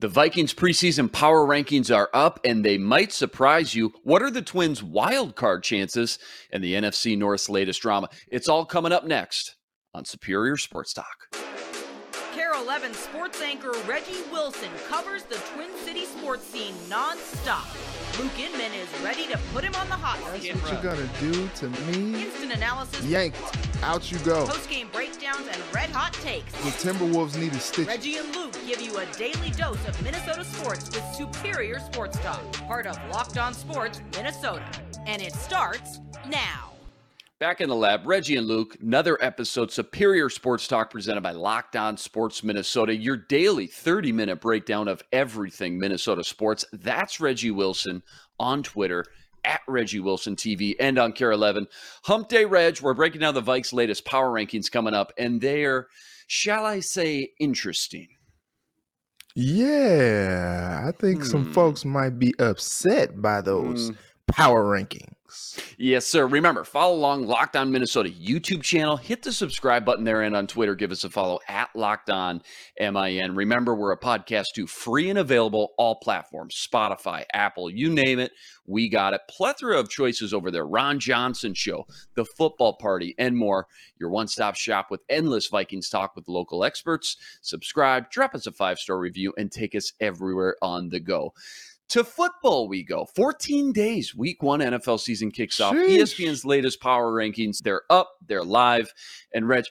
The Vikings preseason power rankings are up and they might surprise you. What are the Twins' wild card chances and the NFC North's latest drama? It's all coming up next on Superior Sports Talk. KARE 11 sports anchor Reggie Wilson covers the Twin City sports scene nonstop. Luke Inman is ready to put him on the hot seat. That's what you're gonna do to me. Instant analysis, Yanked. Out you go. post-game breakdowns, and red hot takes. The Timberwolves need a stitch. Reggie and Luke give you a daily dose of Minnesota sports with superior sports talk. Part of Locked On Sports Minnesota. And it starts now. Back in the lab, Reggie and Luke, another episode, Superior Sports Talk presented by Locked On Sports Minnesota, your daily 30 minute breakdown of everything Minnesota sports. That's Reggie Wilson on Twitter at Reggie Wilson TV and on KARE 11. Hump Day Reg, we're breaking down the Vikes' latest power rankings coming up, and they're, shall I say, interesting. Yeah, I think some Hmm. folks might be upset by those Hmm. power rankings. Yes, sir. Remember, follow along Locked On Minnesota YouTube channel. Hit the subscribe button there and on Twitter. Give us a follow at Locked On MIN. Remember, we're a podcast too, free and available, all platforms Spotify, Apple, you name it. We got it. Plethora of choices over there. Ron Johnson Show, The Football Party, and more. Your one stop shop with endless Vikings talk with local experts. Subscribe, drop us a five star review, and take us everywhere on the go. To football we go. 14 days. Week one NFL season kicks off. Sheesh. ESPN's latest power rankings. They're up, they're live. And Reg,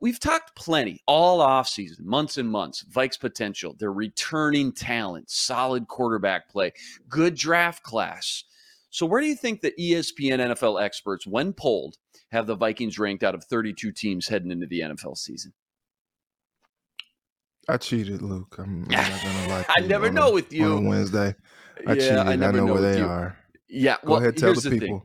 we've talked plenty all offseason, months and months. Vikes potential, their returning talent, solid quarterback play, good draft class. So where do you think the ESPN NFL experts, when polled, have the Vikings ranked out of 32 teams heading into the NFL season? I cheated, Luke. I'm, I'm not gonna lie. to I you never know a- with you. On Wednesday, I yeah, I, I never know, know where they you. are. Yeah, Go well, ahead, tell here's the people. thing.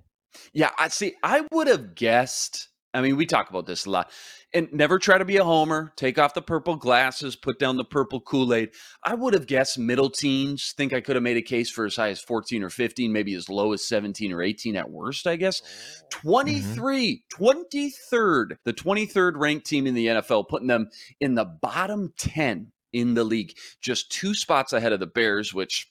Yeah, I see. I would have guessed. I mean, we talk about this a lot. And never try to be a homer. Take off the purple glasses, put down the purple Kool Aid. I would have guessed middle teens. Think I could have made a case for as high as 14 or 15, maybe as low as 17 or 18 at worst, I guess. Mm-hmm. 23, 23rd, the 23rd ranked team in the NFL, putting them in the bottom 10 in the league, just two spots ahead of the Bears, which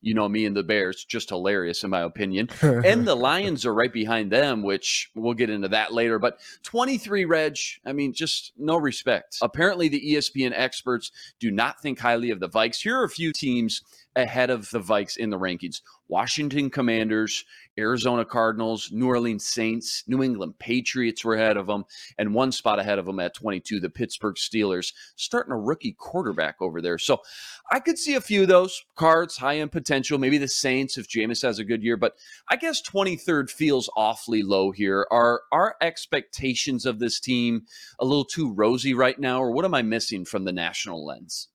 you know me and the Bears, just hilarious in my opinion and the Lions are right behind them, which we'll get into that later. But 23 Reg, I mean, just no respect. Apparently, the ESPN experts do not think highly of the Vikes. Here are a few teams ahead of the Vikes in the rankings Washington Commanders, Arizona Cardinals, New Orleans Saints, New England Patriots were ahead of them, and one spot ahead of them at 22, the Pittsburgh Steelers, starting a rookie quarterback over there. So I could see a few of those cards, high potential, maybe the Saints if Jameis has a good year, but I guess 23rd feels awfully low here. Are our expectations of this team a little too rosy right now, or what am I missing from the national lens?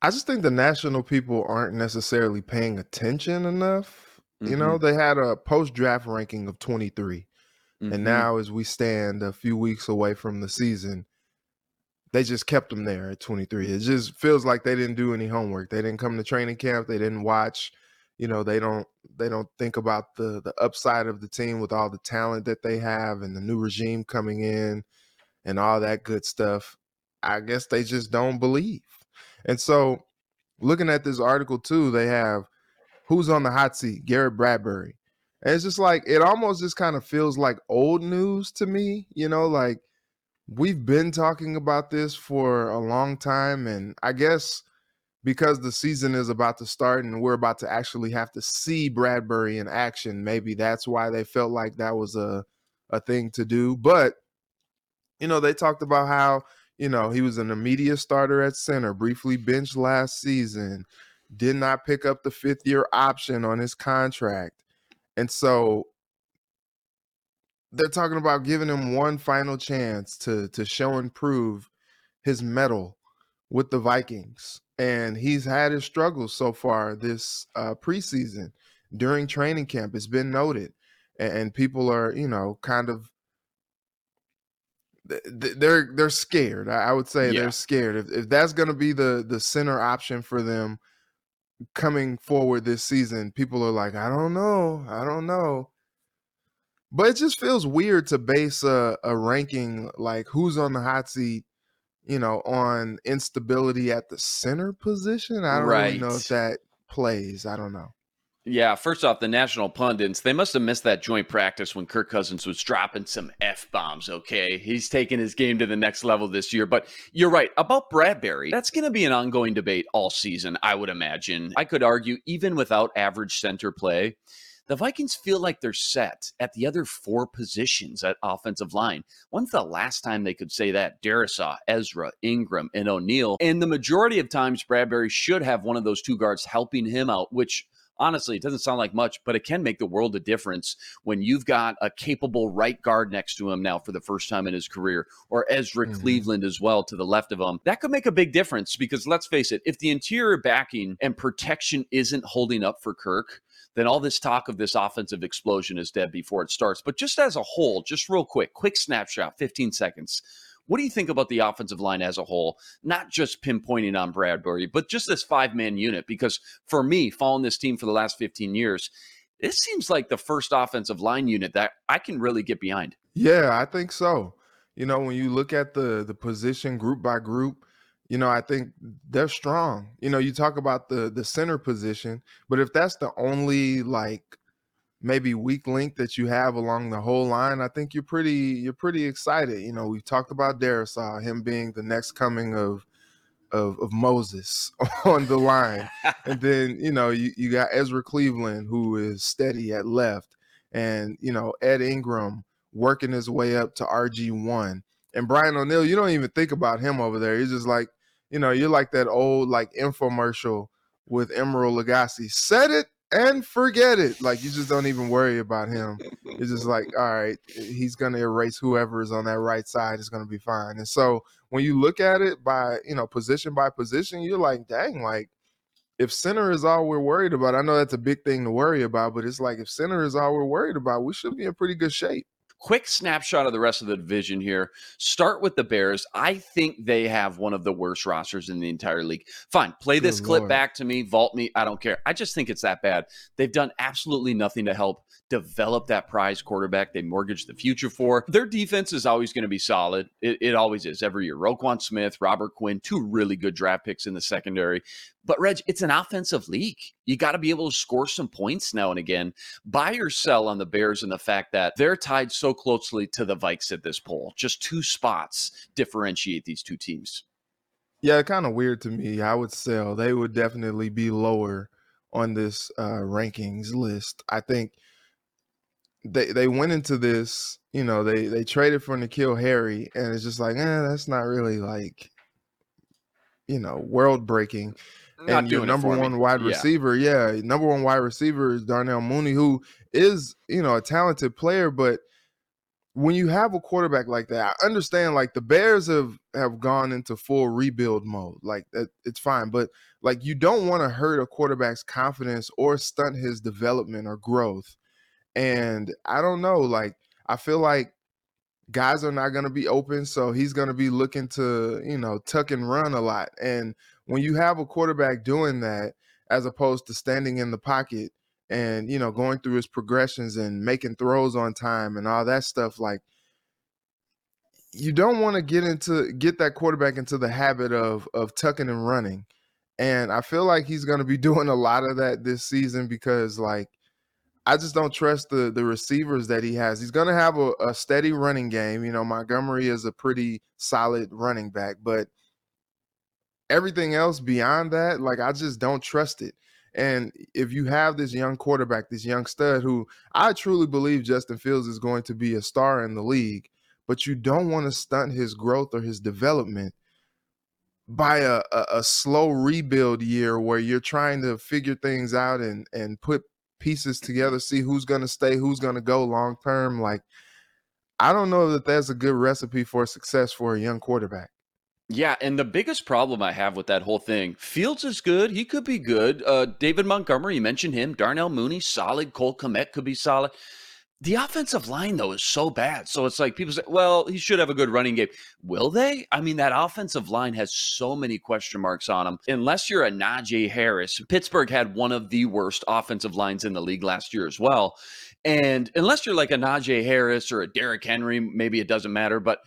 I just think the national people aren't necessarily paying attention enough. You Mm-hmm. know, they had a post draft ranking of 23. Mhm. And now, as we stand a few weeks away from the season, they just kept them there at 23. It just feels like they didn't do any homework. They didn't come to training camp. They didn't watch. You know, they don't they don't think about the the upside of the team with all the talent that they have and the new regime coming in and all that good stuff. I guess they just don't believe. And so, looking at this article too, they have who's on the hot seat? Garrett Bradbury. And it's just like it almost just kind of feels like old news to me, you know, like we've been talking about this for a long time and I guess because the season is about to start and we're about to actually have to see Bradbury in action, maybe that's why they felt like that was a a thing to do. But you know, they talked about how, you know, he was an immediate starter at center, briefly benched last season, did not pick up the fifth year option on his contract. And so they're talking about giving him one final chance to to show and prove his mettle with the Vikings. And he's had his struggles so far this uh, preseason during training camp. It's been noted, and, and people are, you know, kind of th- th- they're they're scared. I, I would say Yeah. they're scared. If if that's going to be the the center option for them coming forward this season, people are like, I don't know, I don't know. But it just feels weird to base a, a ranking like who's on the hot seat, you know, on instability at the center position. I don't really know if that plays. I don't know. Yeah, first off, the national pundits, they must have missed that joint practice when Kirk Cousins was dropping some F bombs, okay? He's taking his game to the next level this year. But you're right about Bradbury. That's going to be an ongoing debate all season, I would imagine. I could argue, even without average center play, the Vikings feel like they're set at the other four positions at offensive line. When's the last time they could say that? Darrisaw, Ezra, Ingram, and O'Neill. And the majority of times, Bradbury should have one of those two guards helping him out, which honestly, it doesn't sound like much, but it can make the world a difference when you've got a capable right guard next to him now for the first time in his career, or Ezra Mhm. Cleveland as well to the left of him. That could make a big difference because let's face it, if the interior backing and protection isn't holding up for Kirk, then all this talk of this offensive explosion is dead before it starts. But just as a whole, just real quick, quick snapshot, 15 seconds. What do you think about the offensive line as a whole? Not just pinpointing on Bradbury, but just this five man unit. Because for me, following this team for the last 15 years, this seems like the first offensive line unit that I can really get behind. Yeah, I think so. You know, when you look at the the position group by group, you know, I think they're strong. You know, you talk about the the center position, but if that's the only like maybe weak link that you have along the whole line, I think you're pretty you're pretty excited. You know, we've talked about Darrisaw, him being the next coming of of, of Moses on the line. And then, you know, you, you got Ezra Cleveland, who is steady at left, and you know, Ed Ingram working his way up to RG1. And Brian O'Neill, you don't even think about him over there. He's just like, you know, you're like that old like infomercial with Emeril Lagasse. Set it and forget it. Like you just don't even worry about him. It's just like, all right, he's gonna erase whoever is on that right side. It's gonna be fine. And so when you look at it by you know position by position, you're like, dang, like if center is all we're worried about, I know that's a big thing to worry about, but it's like if center is all we're worried about, we should be in pretty good shape. Quick snapshot of the rest of the division here. Start with the Bears. I think they have one of the worst rosters in the entire league. Fine, play this Good clip Lord. back to me, vault me. I don't care. I just think it's that bad. They've done absolutely nothing to help develop that prize quarterback they mortgaged the future for. Their defense is always going to be solid. It, it always is every year. Roquan Smith, Robert Quinn, two really good draft picks in the secondary. But Reg, it's an offensive league. You got to be able to score some points now and again buy or sell on the Bears and the fact that they're tied so closely to the Vikes at this poll. Just two spots differentiate these two teams. Yeah, kind of weird to me. I would sell. They would definitely be lower on this uh, rankings list. I think they they went into this, you know, they they traded for N'Keal Harry, and it's just like, eh, that's not really like, you know, world breaking. Not and your number for me. one wide receiver, yeah, number one wide receiver is Darnell Mooney, who is you know a talented player, but when you have a quarterback like that, I understand like the Bears have have gone into full rebuild mode. Like that it's fine, but like you don't want to hurt a quarterback's confidence or stunt his development or growth. And I don't know, like I feel like guys are not going to be open, so he's going to be looking to, you know, tuck and run a lot. And when you have a quarterback doing that as opposed to standing in the pocket and you know going through his progressions and making throws on time and all that stuff like you don't want to get into get that quarterback into the habit of of tucking and running. And i feel like he's going to be doing a lot of that this season because like i just don't trust the the receivers that he has. He's going to have a, a steady running game. You know montgomery is a pretty solid running back but everything else beyond that like i just don't trust it and if you have this young quarterback, this young stud who I truly believe Justin Fields is going to be a star in the league, but you don't want to stunt his growth or his development by a, a, a slow rebuild year where you're trying to figure things out and and put pieces together, see who's going to stay, who's going to go long term. Like, I don't know that that's a good recipe for success for a young quarterback. Yeah, and the biggest problem I have with that whole thing, Fields is good. He could be good. Uh, David Montgomery, you mentioned him. Darnell Mooney, solid. Cole Kmet could be solid. The offensive line, though, is so bad. So it's like people say, well, he should have a good running game. Will they? I mean, that offensive line has so many question marks on them. Unless you're a Najee Harris, Pittsburgh had one of the worst offensive lines in the league last year as well. And unless you're like a Najee Harris or a Derrick Henry, maybe it doesn't matter. But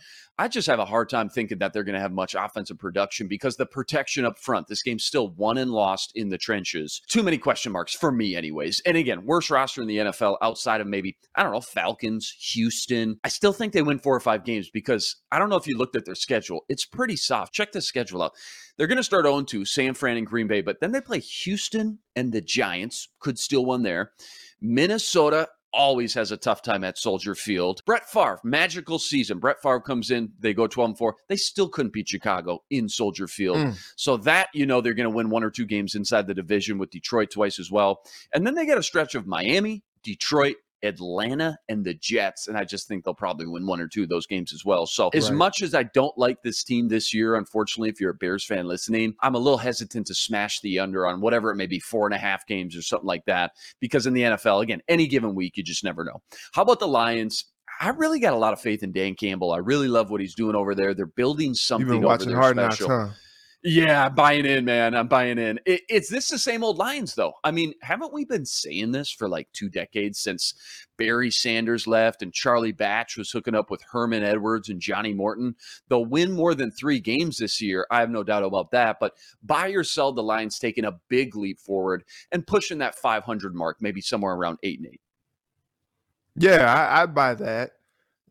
I just have a hard time thinking that they're going to have much offensive production because the protection up front, this game's still won and lost in the trenches. Too many question marks for me, anyways. And again, worst roster in the NFL outside of maybe, I don't know, Falcons, Houston. I still think they win four or five games because I don't know if you looked at their schedule. It's pretty soft. Check the schedule out. They're going to start 0 2, San Fran and Green Bay, but then they play Houston and the Giants, could steal one there. Minnesota always has a tough time at Soldier Field. Brett Favre, magical season. Brett Favre comes in, they go 12 and 4. They still couldn't beat Chicago in Soldier Field. Mm. So that, you know, they're going to win one or two games inside the division with Detroit twice as well. And then they get a stretch of Miami, Detroit, Atlanta and the Jets. And I just think they'll probably win one or two of those games as well. So, as right. much as I don't like this team this year, unfortunately, if you're a Bears fan listening, I'm a little hesitant to smash the under on whatever it may be, four and a half games or something like that. Because in the NFL, again, any given week, you just never know. How about the Lions? I really got a lot of faith in Dan Campbell. I really love what he's doing over there. They're building something You've been watching Hard special. Knocks, huh? Yeah, buying in, man. I'm buying in. It, it's this the same old Lions, though. I mean, haven't we been saying this for like two decades since Barry Sanders left and Charlie Batch was hooking up with Herman Edwards and Johnny Morton? They'll win more than three games this year. I have no doubt about that. But buy or sell the Lions taking a big leap forward and pushing that 500 mark, maybe somewhere around eight and eight. Yeah, I, I'd buy that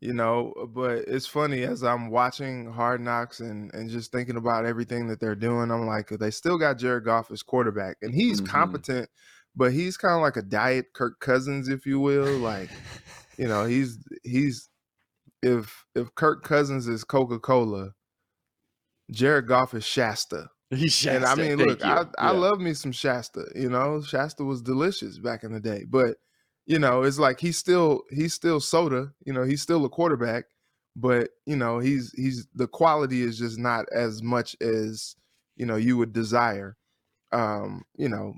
you know but it's funny as i'm watching hard knocks and and just thinking about everything that they're doing i'm like they still got jared goff as quarterback and he's mm-hmm. competent but he's kind of like a diet kirk cousins if you will like you know he's he's if if kirk cousins is coca-cola jared goff is shasta He's Shasta. And I mean, look, I, I love me some Shasta. You know, Shasta was delicious back in the day. But you know, it's like he's still he's still soda, you know, he's still a quarterback, but you know, he's he's the quality is just not as much as, you know, you would desire. Um, you know,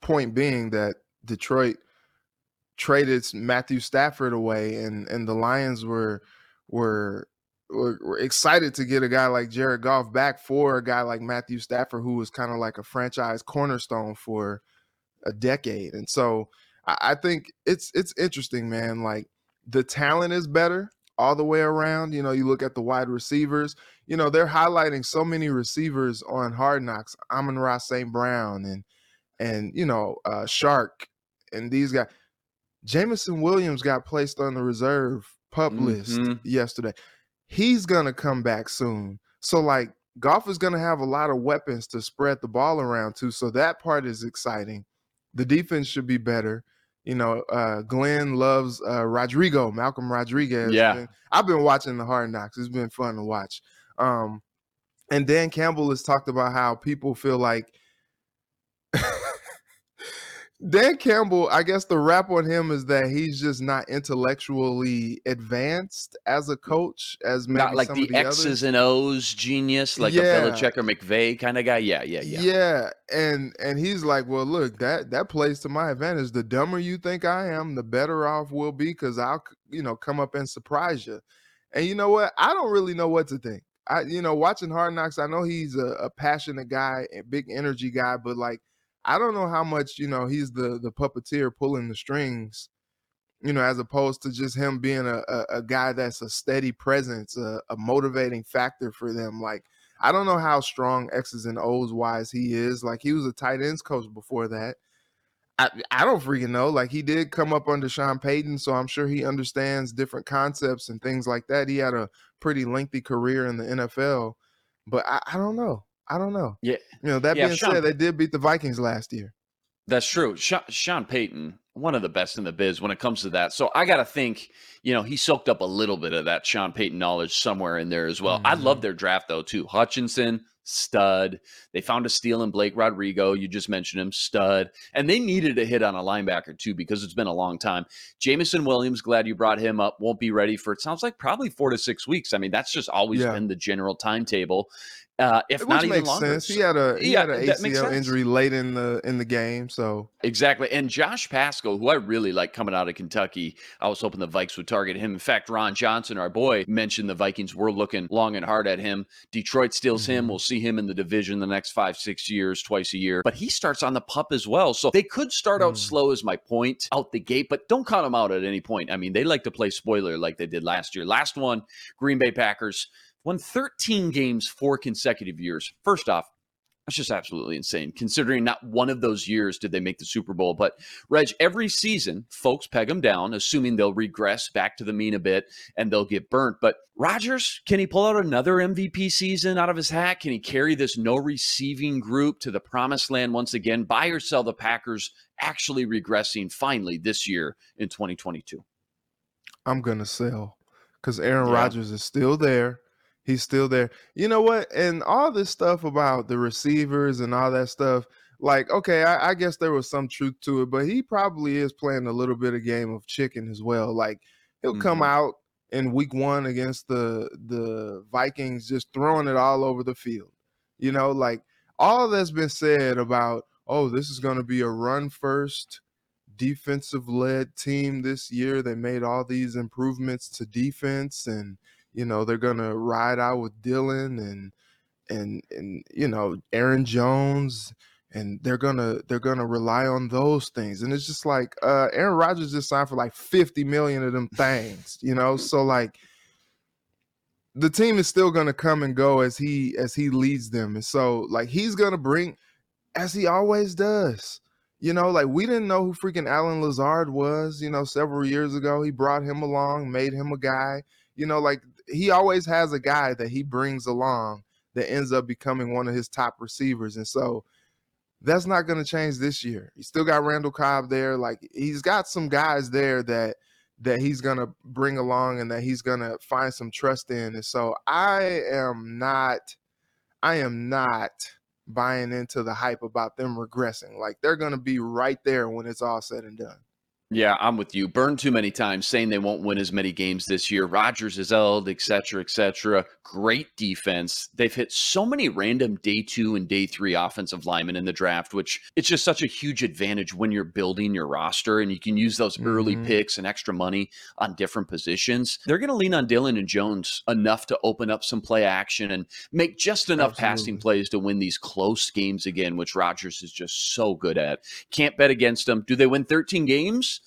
point being that Detroit traded Matthew Stafford away and and the Lions were were were, were excited to get a guy like Jared Goff back for a guy like Matthew Stafford who was kind of like a franchise cornerstone for a decade. And so I, think it's it's interesting, man. Like the talent is better all the way around. You know, you look at the wide receivers. You know, they're highlighting so many receivers on Hard Knocks. Amon-Ra St. Brown and and you know uh, Chark and these guys. Jameson Williams got placed on the reserve pup mm-hmm. list yesterday. He's gonna come back soon. So like Goff is gonna have a lot of weapons to spread the ball around to. So that part is exciting. The defense should be better you know, uh, Glenn loves uh, Rodrigo, Malcolm Rodriguez. Yeah, I've been watching the Hard Knocks. It's been fun to watch. Um, and Dan Campbell has talked about how people feel like Dan Campbell, I guess the rap on him is that he's just not intellectually advanced as a mm. coach, as maybe not like the, the, X's others. and O's genius, like yeah. a Belichick or McVay kind of guy. Yeah, yeah, yeah. Yeah, and and he's like, well, look, that that plays to my advantage. The dumber you think I am, the better off we'll be because I'll you know come up and surprise you. And you know what? I don't really know what to think. I you know watching Hard Knocks, I know he's a, a passionate guy, a big energy guy, but like I don't know how much you know he's the the puppeteer pulling the strings, you know, as opposed to just him being a a, a guy that's a steady presence, a, a, motivating factor for them. Like I don't know how strong X's and O's wise he is. Like he was a tight ends coach before that. I, I don't freaking know. Like he did come up under Sean Payton, so I'm sure he understands different concepts and things like that. He had a pretty lengthy career in the NFL, but I, I don't know. I don't know. Yeah. You know, that yeah, being Sean, said, they did beat the Vikings last year. That's true. Sean, Sean Payton, one of the best in the biz when it comes to that. So I got to think, you know, he soaked up a little bit of that Sean Payton knowledge somewhere in there as well. Mm-hmm. I love their draft, though, too. Hutchinson, stud. They found a steal in Blake Rodrigo. You just mentioned him, stud. And they needed a hit on a linebacker, too, because it's been a long time. Jameson Williams, glad you brought him up, won't be ready for it sounds like probably four to six weeks. I mean, that's just always yeah. been the general timetable. Uh, if Which not even makes longer. sense. He had a he Yeah, had an ACL injury late in the in the game, so Exactly. And Josh Paschal, who I really like coming out of Kentucky, I was hoping the Vikes would target him. In fact, Ron Johnson, our boy, mentioned the Vikings were looking long and hard at him. Detroit steals him. Mhm. We'll see him in the division the next five, six years, twice a year. But he starts on the pup as well. So they could start out Mm. slow, is my point, out the gate, but don't count them out at any point. I mean, they like to play spoiler like they did last year. Last one, Green Bay Packers won 13 games four consecutive years. First off, that's just absolutely insane, considering not one of those years did they make the Super Bowl. But, Reg, every season, folks peg them down, assuming they'll regress back to the mean a bit and they'll get burnt. But Rodgers, can he pull out another MVP season out of his hat? Can he carry this no receiving group to the promised land once again? Buy or sell the Packers actually regressing finally this year in 2022? I'm gonna sell because Aaron Yeah. Rodgers is still there. He's still there. You know what? And all this stuff about the receivers and all that stuff, like, okay, I, I guess there was some truth to it, but he probably is playing a little bit of game of chicken as well. Like he'll come Mhm. out in week one against the the Vikings, just throwing it all over the field. You know, like all that's been said about, oh, this is gonna be a run first defensive led team this year. They made all these improvements to defense and you know they're gonna ride out with Dylan and and and you know Aaron Jones and they're gonna they're gonna rely on those things. And it's just like uh Aaron Rodgers just signed for like 50 million of them things, you know. So like the team is still gonna come and go as he as he leads them. And so like he's gonna bring as he always does. You know, like we didn't know who freaking Allen Lazard was, you know, several years ago. He brought him along, made him a guy. You know, like he always has a guy that he brings along that ends up becoming one of his top receivers. And so that's not going to change this year. He's still got Randall Cobb there. Like he's got some guys there that that he's going to bring along and that he's going to find some trust in. And so I am not I am not buying into the hype about them regressing. Like they're going to be right there when it's all said and done. Yeah, I'm with you. Burned too many times, saying they won't win as many games this year. Rodgers is old, et cetera, et cetera. Great defense. They've hit so many random day two and day three offensive linemen in the draft, which it's just such a huge advantage when you're building your roster and you can use those early Mhm. picks and extra money on different positions. They're going to lean on Dylan and Jones enough to open up some play action and make just enough passing plays to win these close games again, which Rodgers is just so good at. Can't bet against them. Do they win 13 games?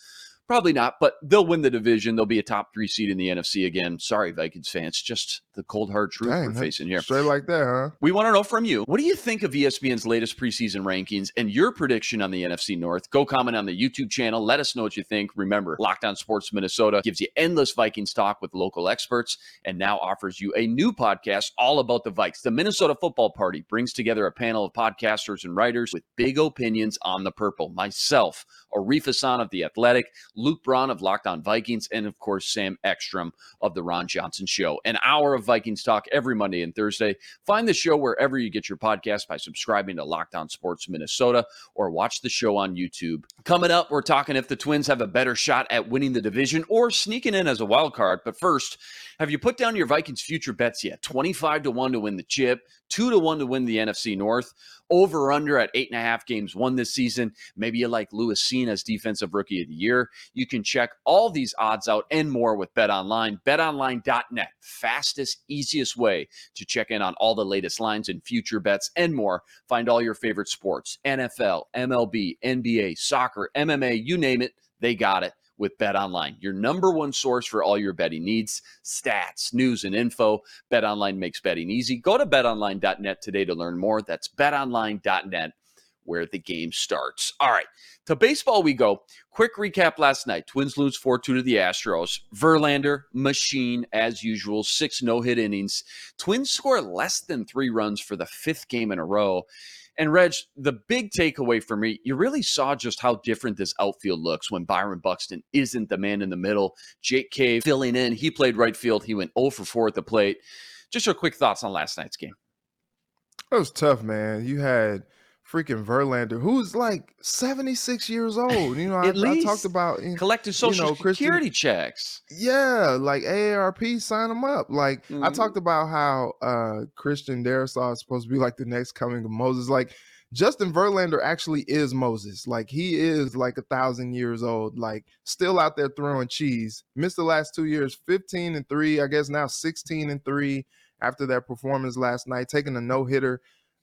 Probably not, but they'll win the division. They'll be a top three seed in the NFC again. Sorry, Vikings fans. Just the cold hard truth Dang, we're facing here. Straight like that, huh? We want to know from you. What do you think of ESPN's latest preseason rankings and your prediction on the NFC North? Go comment on the YouTube channel. Let us know what you think. Remember, Locked On Sports Minnesota gives you endless Vikings talk with local experts and now offers you a new podcast all about the Vikes. The Minnesota Football Party brings together a panel of podcasters and writers with big opinions on the purple. Myself, Arif Hassan of The Athletic, Luke Braun of Locked On Vikings, and of course, Sam Ekstrom of The Ron Johnson Show. An hour of Vikings talk every Monday and Thursday. Find the show wherever you get your podcast by subscribing to Locked On Sports Minnesota or watch the show on YouTube. Coming up, we're talking if the Twins have a better shot at winning the division or sneaking in as a wild card. But first, have you put down your Vikings future bets yet? 25 to 1 to win the chip, 2 to 1 to win the NFC North, over under at eight and a half games won this season. Maybe you like Lewis Cine as defensive rookie of the year. You can check all these odds out and more with Bet Online. BetOnline.net, fastest, easiest way to check in on all the latest lines and future bets and more. Find all your favorite sports NFL, MLB, NBA, soccer, MMA, you name it, they got it with Bet Online, your number one source for all your betting needs, stats, news, and info. Bet Online makes betting easy. Go to betonline.net today to learn more. That's betonline.net where the game starts. All right, to baseball we go. Quick recap last night. Twins lose 4 2 to the Astros. Verlander, machine as usual, six no hit innings. Twins score less than three runs for the fifth game in a row. And Reg, the big takeaway for me, you really saw just how different this outfield looks when Byron Buxton isn't the man in the middle. Jake Cave filling in. He played right field. He went 0 for 4 at the plate. Just your quick thoughts on last night's game. It was tough, man. You had freaking Verlander, who's like 76 years old. You know, I, I talked about collecting social know, Christian- security checks. yeah, like AARP sign him up. Like I Mhm. talked about how uh Christian Darrisaw is supposed to be like the next coming of Moses. Like Justin Verlander actually is Moses. Like he is like a thousand years old. Like still out there throwing cheese. Missed the last two years, 15 and three. I guess now 16 and three after that performance last night, taking a no hitter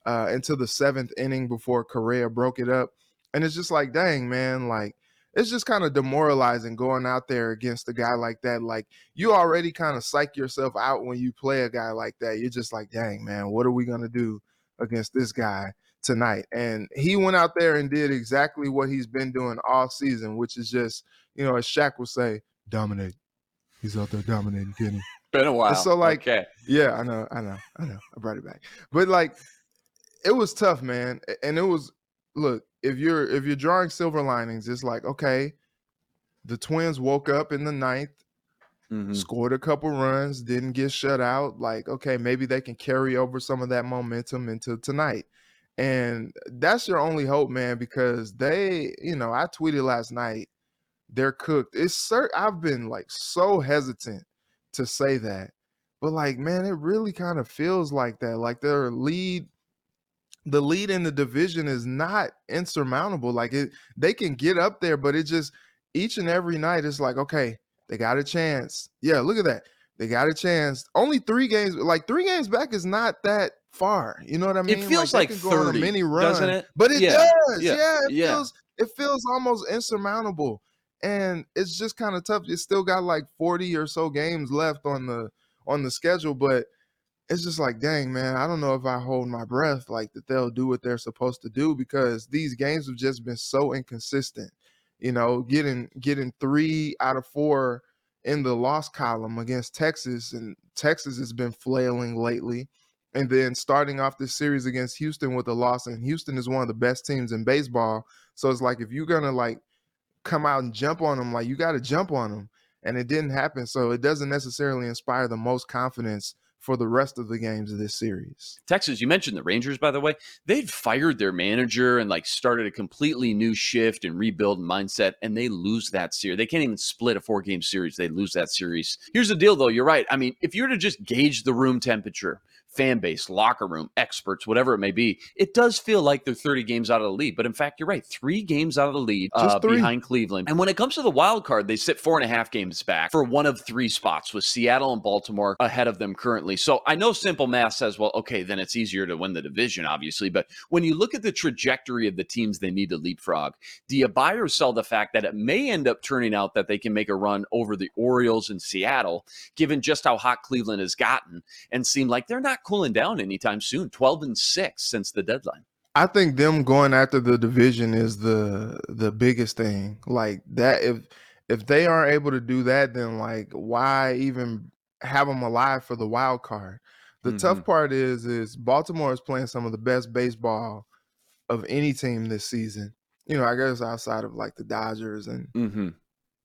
uh, into the seventh inning before Correa broke it up. And it's just like, dang, man, like it's just kind of demoralizing going out there against a guy like that. Like you already kind of psych yourself out when you play a guy like that. You're just like, dang, man, what are we gonna do against this guy tonight? And he went out there and did exactly what he's been doing all season, which is just, you know, as Shaq would say, dominate. He's out there dominating, Kenny. Been a while. so, like, okay. Yeah, I know, I know, I know. I brought it back. But like it was tough, man. And it was look, if you're if you're drawing silver linings, it's like, okay, the twins woke up in the ninth, Mhm. scored a couple runs, didn't get shut out. Like, okay, maybe they can carry over some of that momentum into tonight. And that's your only hope, man, because they, you know, I tweeted last night, they're cooked. It's cert I've been like so hesitant to say that. But like, man, it really kind of feels like that. Like their lead, the lead in the division is not insurmountable. Like it, they can get up there, but it just each and every night it's like, okay, they got a chance. Yeah, look at that. They got a chance. Only three games, like three games back is not that far. You know what I mean? It feels like on 30, a mini run, doesn't it? But it Yeah, does. yeah, Yeah, it yeah. feels it feels almost insurmountable. And it's just kind of tough. You still got like 40 or so games left on the on the schedule, but it's just like, dang, man, I don't know if I hold my breath like that they'll do what they're supposed to do because these games have just been so inconsistent. You know, getting getting three out of four in the loss column against Texas, and Texas has been flailing lately. And then starting off this series against Houston with a loss, and Houston is one of the best teams in baseball. So it's like if you're gonna like come out and jump on them, like you got to jump on them, and it didn't happen. So it doesn't necessarily inspire the most confidence for the rest of the games of this series. Texas, you mentioned the Rangers, by the way. They'd fired their manager and like started a completely new shift and rebuild mindset, and they lose that series. They can't even split a four game series. They lose that series. Here's the deal, though. You're right. I mean, if you were to just gauge the room temperature, fan base, locker room, experts, whatever it may be, it does feel like they're 30 games out of the lead. But in fact, you're right. Three games out of the lead uh, behind Cleveland. And when it comes to the wild card, they sit four and a half games back for one of three spots with Seattle and Baltimore ahead of them currently. So I know simple math says, well, okay, then it's easier to win the division, obviously. But when you look at the trajectory of the teams they need to leapfrog, do you buy or sell the fact that it may end up turning out that they can make a run over the Orioles and Seattle, given just how hot Cleveland has gotten and seem like they're not cooling down anytime soon? 12 and 6 since the deadline. I think them going after the division is the the biggest thing. Like that if if they aren't able to do that then like why even have them alive for the wild card? The tough part is is Baltimore is playing some of the best baseball of any team this season. You know, I guess outside of like the Dodgers and Mm-hmm.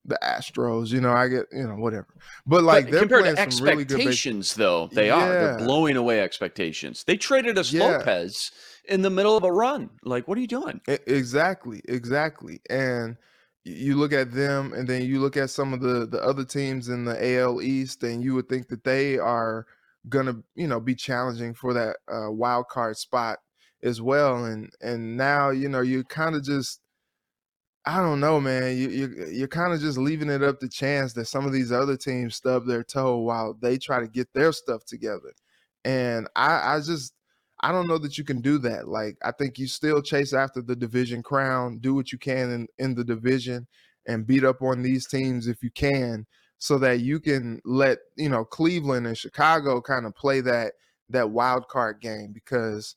The Astros, you know, I get, you know, whatever. But like but they're compared playing to some really expectations, though, they are. They're blowing away expectations. They traded us Yeah. Lopez in the middle of a run. Like, what are you doing? Exactly, exactly. And you look at them, and then you look at some of the the other teams in the AL East, and you would think that they are gonna, you know, be challenging for that uh, wild card spot as well. And and now, you know, you kind of just, I don't know, man. You you you're kind of just leaving it up to chance that some of these other teams stub their toe while they try to get their stuff together. And I I just I don't know that you can do that. Like, I think you still chase after the division crown, do what you can in, in the division, and beat up on these teams if you can, so that you can let you know Cleveland and Chicago kind of play that that wild card game because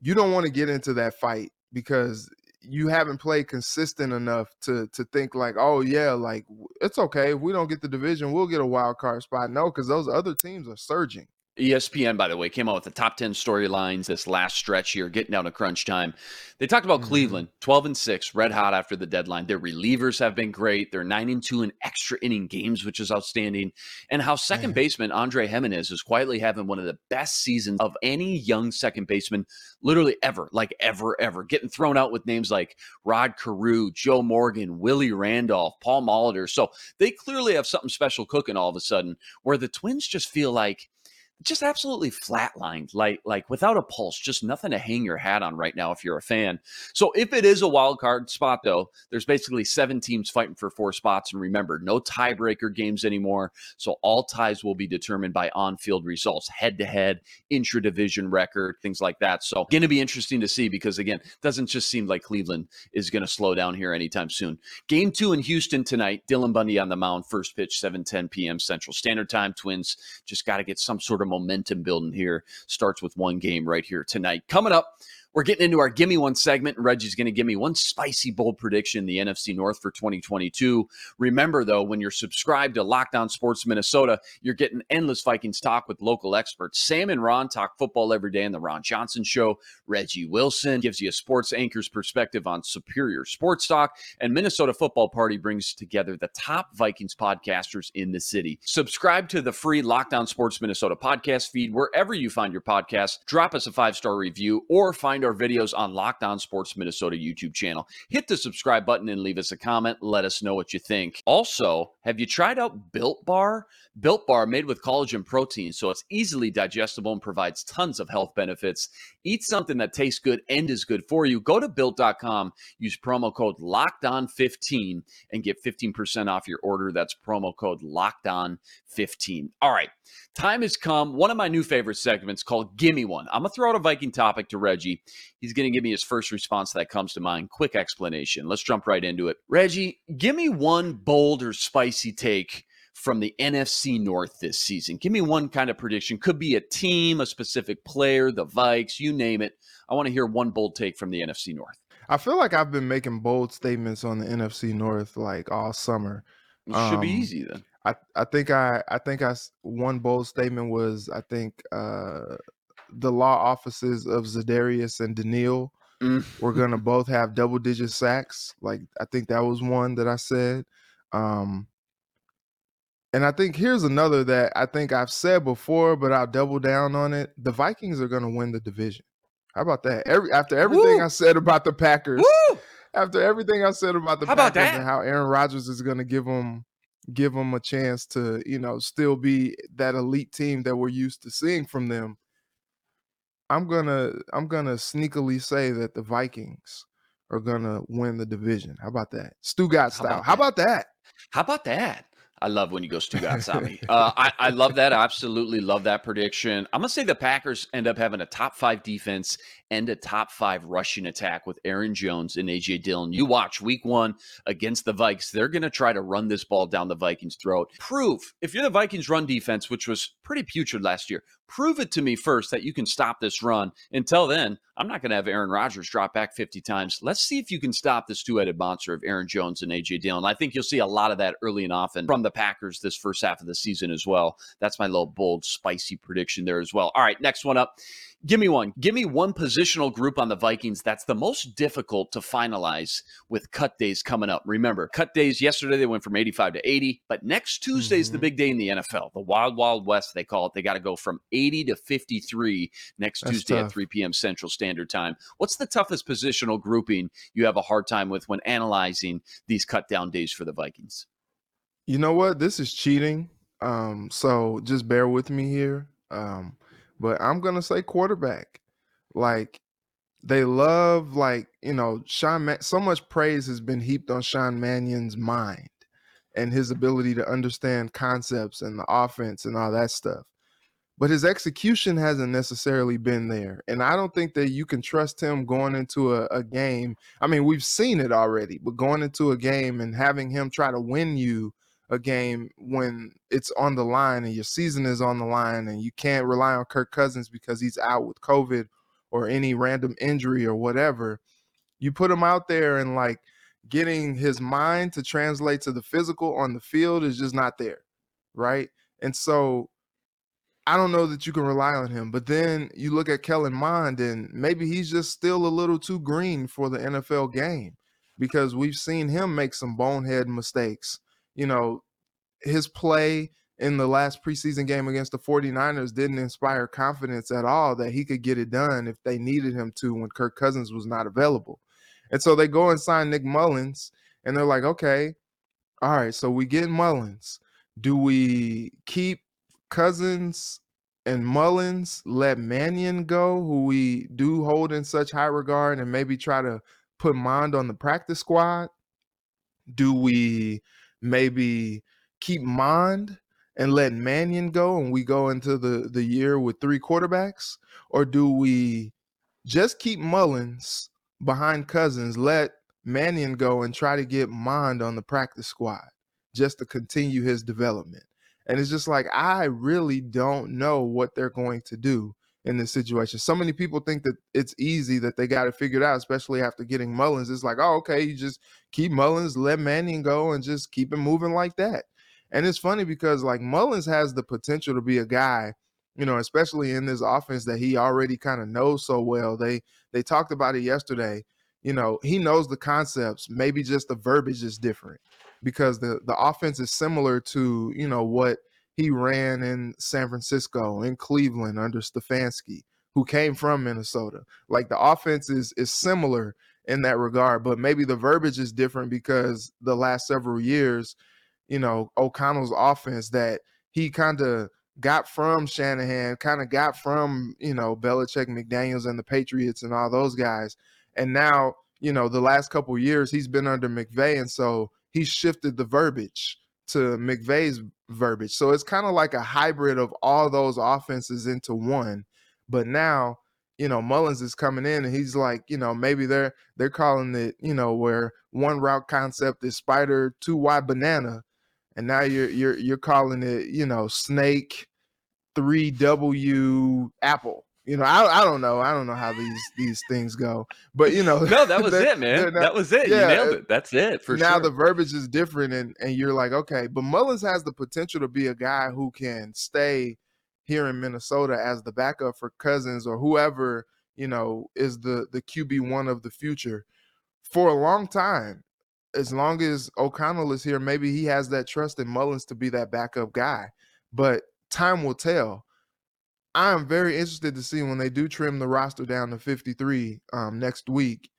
you don't want to get into that fight because you haven't played consistent enough to to think like, oh yeah, like it's okay if we don't get the division, we'll get a wild card spot. No, because those other teams are surging. ESPN, by the way, came out with the top 10 storylines this last stretch here, getting down to crunch time. They talked about mm-hmm. Cleveland, 12 and 6, red hot after the deadline. Their relievers have been great. They're 9 and 2 in extra inning games, which is outstanding. And how second Man. baseman Andre Gimenez is quietly having one of the best seasons of any young second baseman, literally ever, like ever, ever. Getting thrown out with names like Rod Carew, Joe Morgan, Willie Randolph, Paul Molitor. So they clearly have something special cooking all of a sudden, where the Twins just feel like just absolutely flatlined, like like without a pulse, just nothing to hang your hat on right now if you're a fan. So if it is a wild card spot, though, there's basically seven teams fighting for four spots, and remember, no tiebreaker games anymore. So all ties will be determined by on-field results, head-to-head, intra-division record, things like that. So going to be interesting to see because again, doesn't just seem like Cleveland is going to slow down here anytime soon. Game two in Houston tonight. Dylan Bundy on the mound, first pitch, 7:10 p.m. Central Standard Time. Twins just got to get some sort of momentum building here. Starts with one game right here tonight. Coming up, we're getting into our Gimme One segment, and Reggie's going to give me one spicy, bold prediction the NFC North for 2022. Remember, though, when you're subscribed to Locked On Sports Minnesota, you're getting endless Vikings talk with local experts. Sam and Ron talk football every day in the Ron Johnson Show. Reggie Wilson gives you a sports anchor's perspective on superior sports talk, and Minnesota Football Party brings together the top Vikings podcasters in the city. Subscribe to the free Locked On Sports Minnesota podcast feed wherever you find your podcast. Drop us a five star review or find our videos on Locked On Sports Minnesota YouTube channel. Hit the subscribe button and leave us a comment. Let us know what you think. Also, have you tried out Built Bar? Built Bar made with collagen protein, so it's easily digestible and provides tons of health benefits. Eat something that tastes good and is good for you. Go to built.com, use promo code Locked On 15 and get 15% off your order. That's promo code Locked On 15 All right, time has come. One of my new favorite segments called Gimme One. I'm going to throw out a Viking topic to Reggie. He's going to give me his first response that comes to mind. Quick explanation. Let's jump right into it. Reggie, give me one bold or spicy take from the NFC North this season? Give me one kind of prediction. Could be a team, a specific player, the Vikes, you name it. I want to hear one bold take from the NFC North. I feel like I've been making bold statements on the NFC North like all summer. It should um, be easy then. I, I think I I think I one bold statement was I think uh, the law offices of Za'Darius and Danielle mm. were gonna both have double digit sacks. Like I think that was one that I said. Um, and I think here's another that I think I've said before, but I'll double down on it. The Vikings are going to win the division. How about that? Every after everything Woo! I said about the Packers, Woo! after everything I said about the how Packers about and how Aaron Rodgers is going to give them give them a chance to, you know, still be that elite team that we're used to seeing from them. I'm gonna I'm gonna sneakily say that the Vikings are gonna win the division. How about that? Stugotz style. How about that? How about that? I love when you go Stugotz on me. Uh, I, I love that. I absolutely love that prediction. I'm going to say the Packers end up having a top five defense and a top five rushing attack with Aaron Jones and AJ Dillon. You watch week one against the Vikes. They're going to try to run this ball down the Vikings' throat. Prove, if you're the Vikings' run defense, which was pretty putrid last year, prove it to me first that you can stop this run. Until then, I'm not going to have Aaron Rodgers drop back 50 times. Let's see if you can stop this two headed monster of Aaron Jones and AJ Dillon. I think you'll see a lot of that early and often from the Packers this first half of the season as well. That's my little bold, spicy prediction there as well. All right, next one up. Give me one. Give me one positional group on the Vikings that's the most difficult to finalize with cut days coming up. Remember, cut days yesterday they went from 85 to 80, but next Tuesday is mm-hmm. the big day in the NFL. The Wild Wild West they call it. They got to go from 80 to 53 next that's Tuesday tough. at 3 p.m. Central Standard Time. What's the toughest positional grouping you have a hard time with when analyzing these cut down days for the Vikings? You know what? This is cheating. Um, so just bear with me here. Um, but I'm gonna say quarterback. Like they love, like you know, Sean. So much praise has been heaped on Sean Mannion's mind and his ability to understand concepts and the offense and all that stuff. But his execution hasn't necessarily been there. And I don't think that you can trust him going into a, a, game. I mean, we've seen it already, but going into a game and having him try to win you a game when it's on the line and your season is on the line and you can't rely on Kirk Cousins because he's out with COVID or any random injury or whatever. You put him out there and like getting his mind to translate to the physical on the field is just not there. Right. And so I don't know that you can rely on him. But then you look at Kellen Mond, and maybe he's just still a little too green for the NFL game because we've seen him make some bonehead mistakes. You know, his play in the last preseason game against the 49ers didn't inspire confidence at all that he could get it done if they needed him to when Kirk Cousins was not available. And so they go and sign Nick Mullens, and they're like, okay, all right, so we get Mullens. Do we keep Cousins and Mullens, let Mannion go, who we do hold in such high regard, and maybe try to put Mond on the practice squad? Do we maybe keep Mond and let Mannion go and we go into the, the year with three quarterbacks? Or do we just keep Mullens behind Cousins, let Mannion go and try to get Mond on the practice squad just to continue his development? And it's just like, I really don't know what they're going to do in this situation. So many people think that it's easy that they got it figured out, especially after getting Mullens. It's like, oh, okay, you just keep Mullens, let Mannion go, and just keep it moving like that. And it's funny because like Mullens has the potential to be a guy, you know, especially in this offense that he already kind of knows so well. They they talked about it yesterday. You know, he knows the concepts. Maybe just the verbiage is different because the the offense is similar to you know what he ran in San Francisco, in Cleveland under Stefanski, who came from Minnesota. Like the offense is is similar in that regard, but maybe the verbiage is different because the last several years, you know, O'Connell's offense that he kind of got from Shanahan, kind of got from, you know, Belichick, McDaniels, and the Patriots and all those guys. And now, you know, the last couple years he's been under McVay. And so he shifted the verbiage to McVay's verbiage. So it's kind of like a hybrid of all those offenses into one. But now, you know, Mullens is coming in and he's like, you know, maybe they're they're calling it, you know, where one route concept is spider, two wide banana, and now you're you're you're calling it, you know, snake, three W apple. You know, I, I don't know. I don't know how these these things go, but you know, no, that was it, man. That was it. Yeah, you nailed uh, it. That's it for now. Sure. The verbiage is different, and and you're like, okay, but Mullens has the potential to be a guy who can stay here in Minnesota as the backup for Cousins or whoever you know is the the QB one of the future for a long time. As long as O'Connell is here, maybe he has that trust in Mullens to be that backup guy. But time will tell. I am very interested to see when they do trim the roster down to 53 um, next week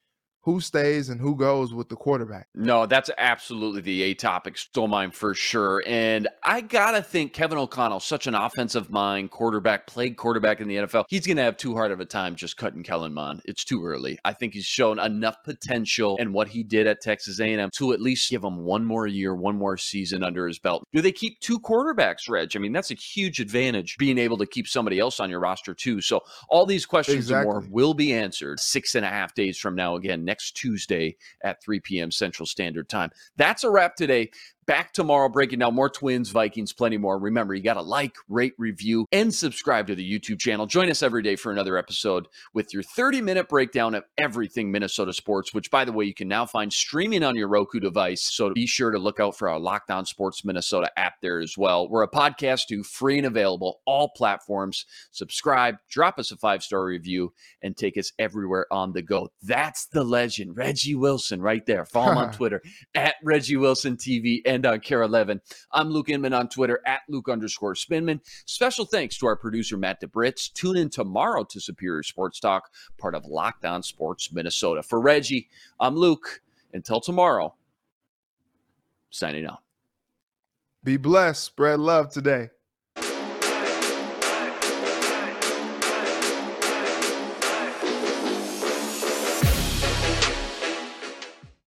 who stays and who goes with the quarterback. No, that's absolutely the A topic. Stole mine for sure. And I got to think Kevin O'Connell, such an offensive mind, quarterback, played quarterback in the NFL. He's going to have too hard of a time just cutting Kellen Mond. It's too early. I think he's shown enough potential and what he did at Texas A&M to at least give him one more year, one more season under his belt. Do they keep two quarterbacks, Reg? I mean, that's a huge advantage being able to keep somebody else on your roster too. So all these questions exactly. and more will be answered six and a half days from now. Again, next next Tuesday at 3 p.m. Central Standard Time. That's a wrap today. Back tomorrow, breaking down more Twins, Vikings, plenty more. Remember, you got to like, rate, review, and subscribe to the YouTube channel. Join us every day for another episode with your 30 minute breakdown of everything Minnesota sports, which, by the way, you can now find streaming on your Roku device. So be sure to look out for our Locked On Sports Minnesota app there as well. We're a podcast too, free and available, all platforms. Subscribe, drop us a five star review, and take us everywhere on the go. That's the legend, Reggie Wilson, right there. Follow him on Twitter at Reggie Wilson TV and on uh, KARE 11. I'm Luke Inman on Twitter at Luke underscore Spinman. Special thanks to our producer, Matt DeBritz. Tune in tomorrow to Superior Sports Talk, part of Locked On Sports Minnesota. For Reggie, I'm Luke. Until tomorrow, signing out. Be blessed. Spread love today.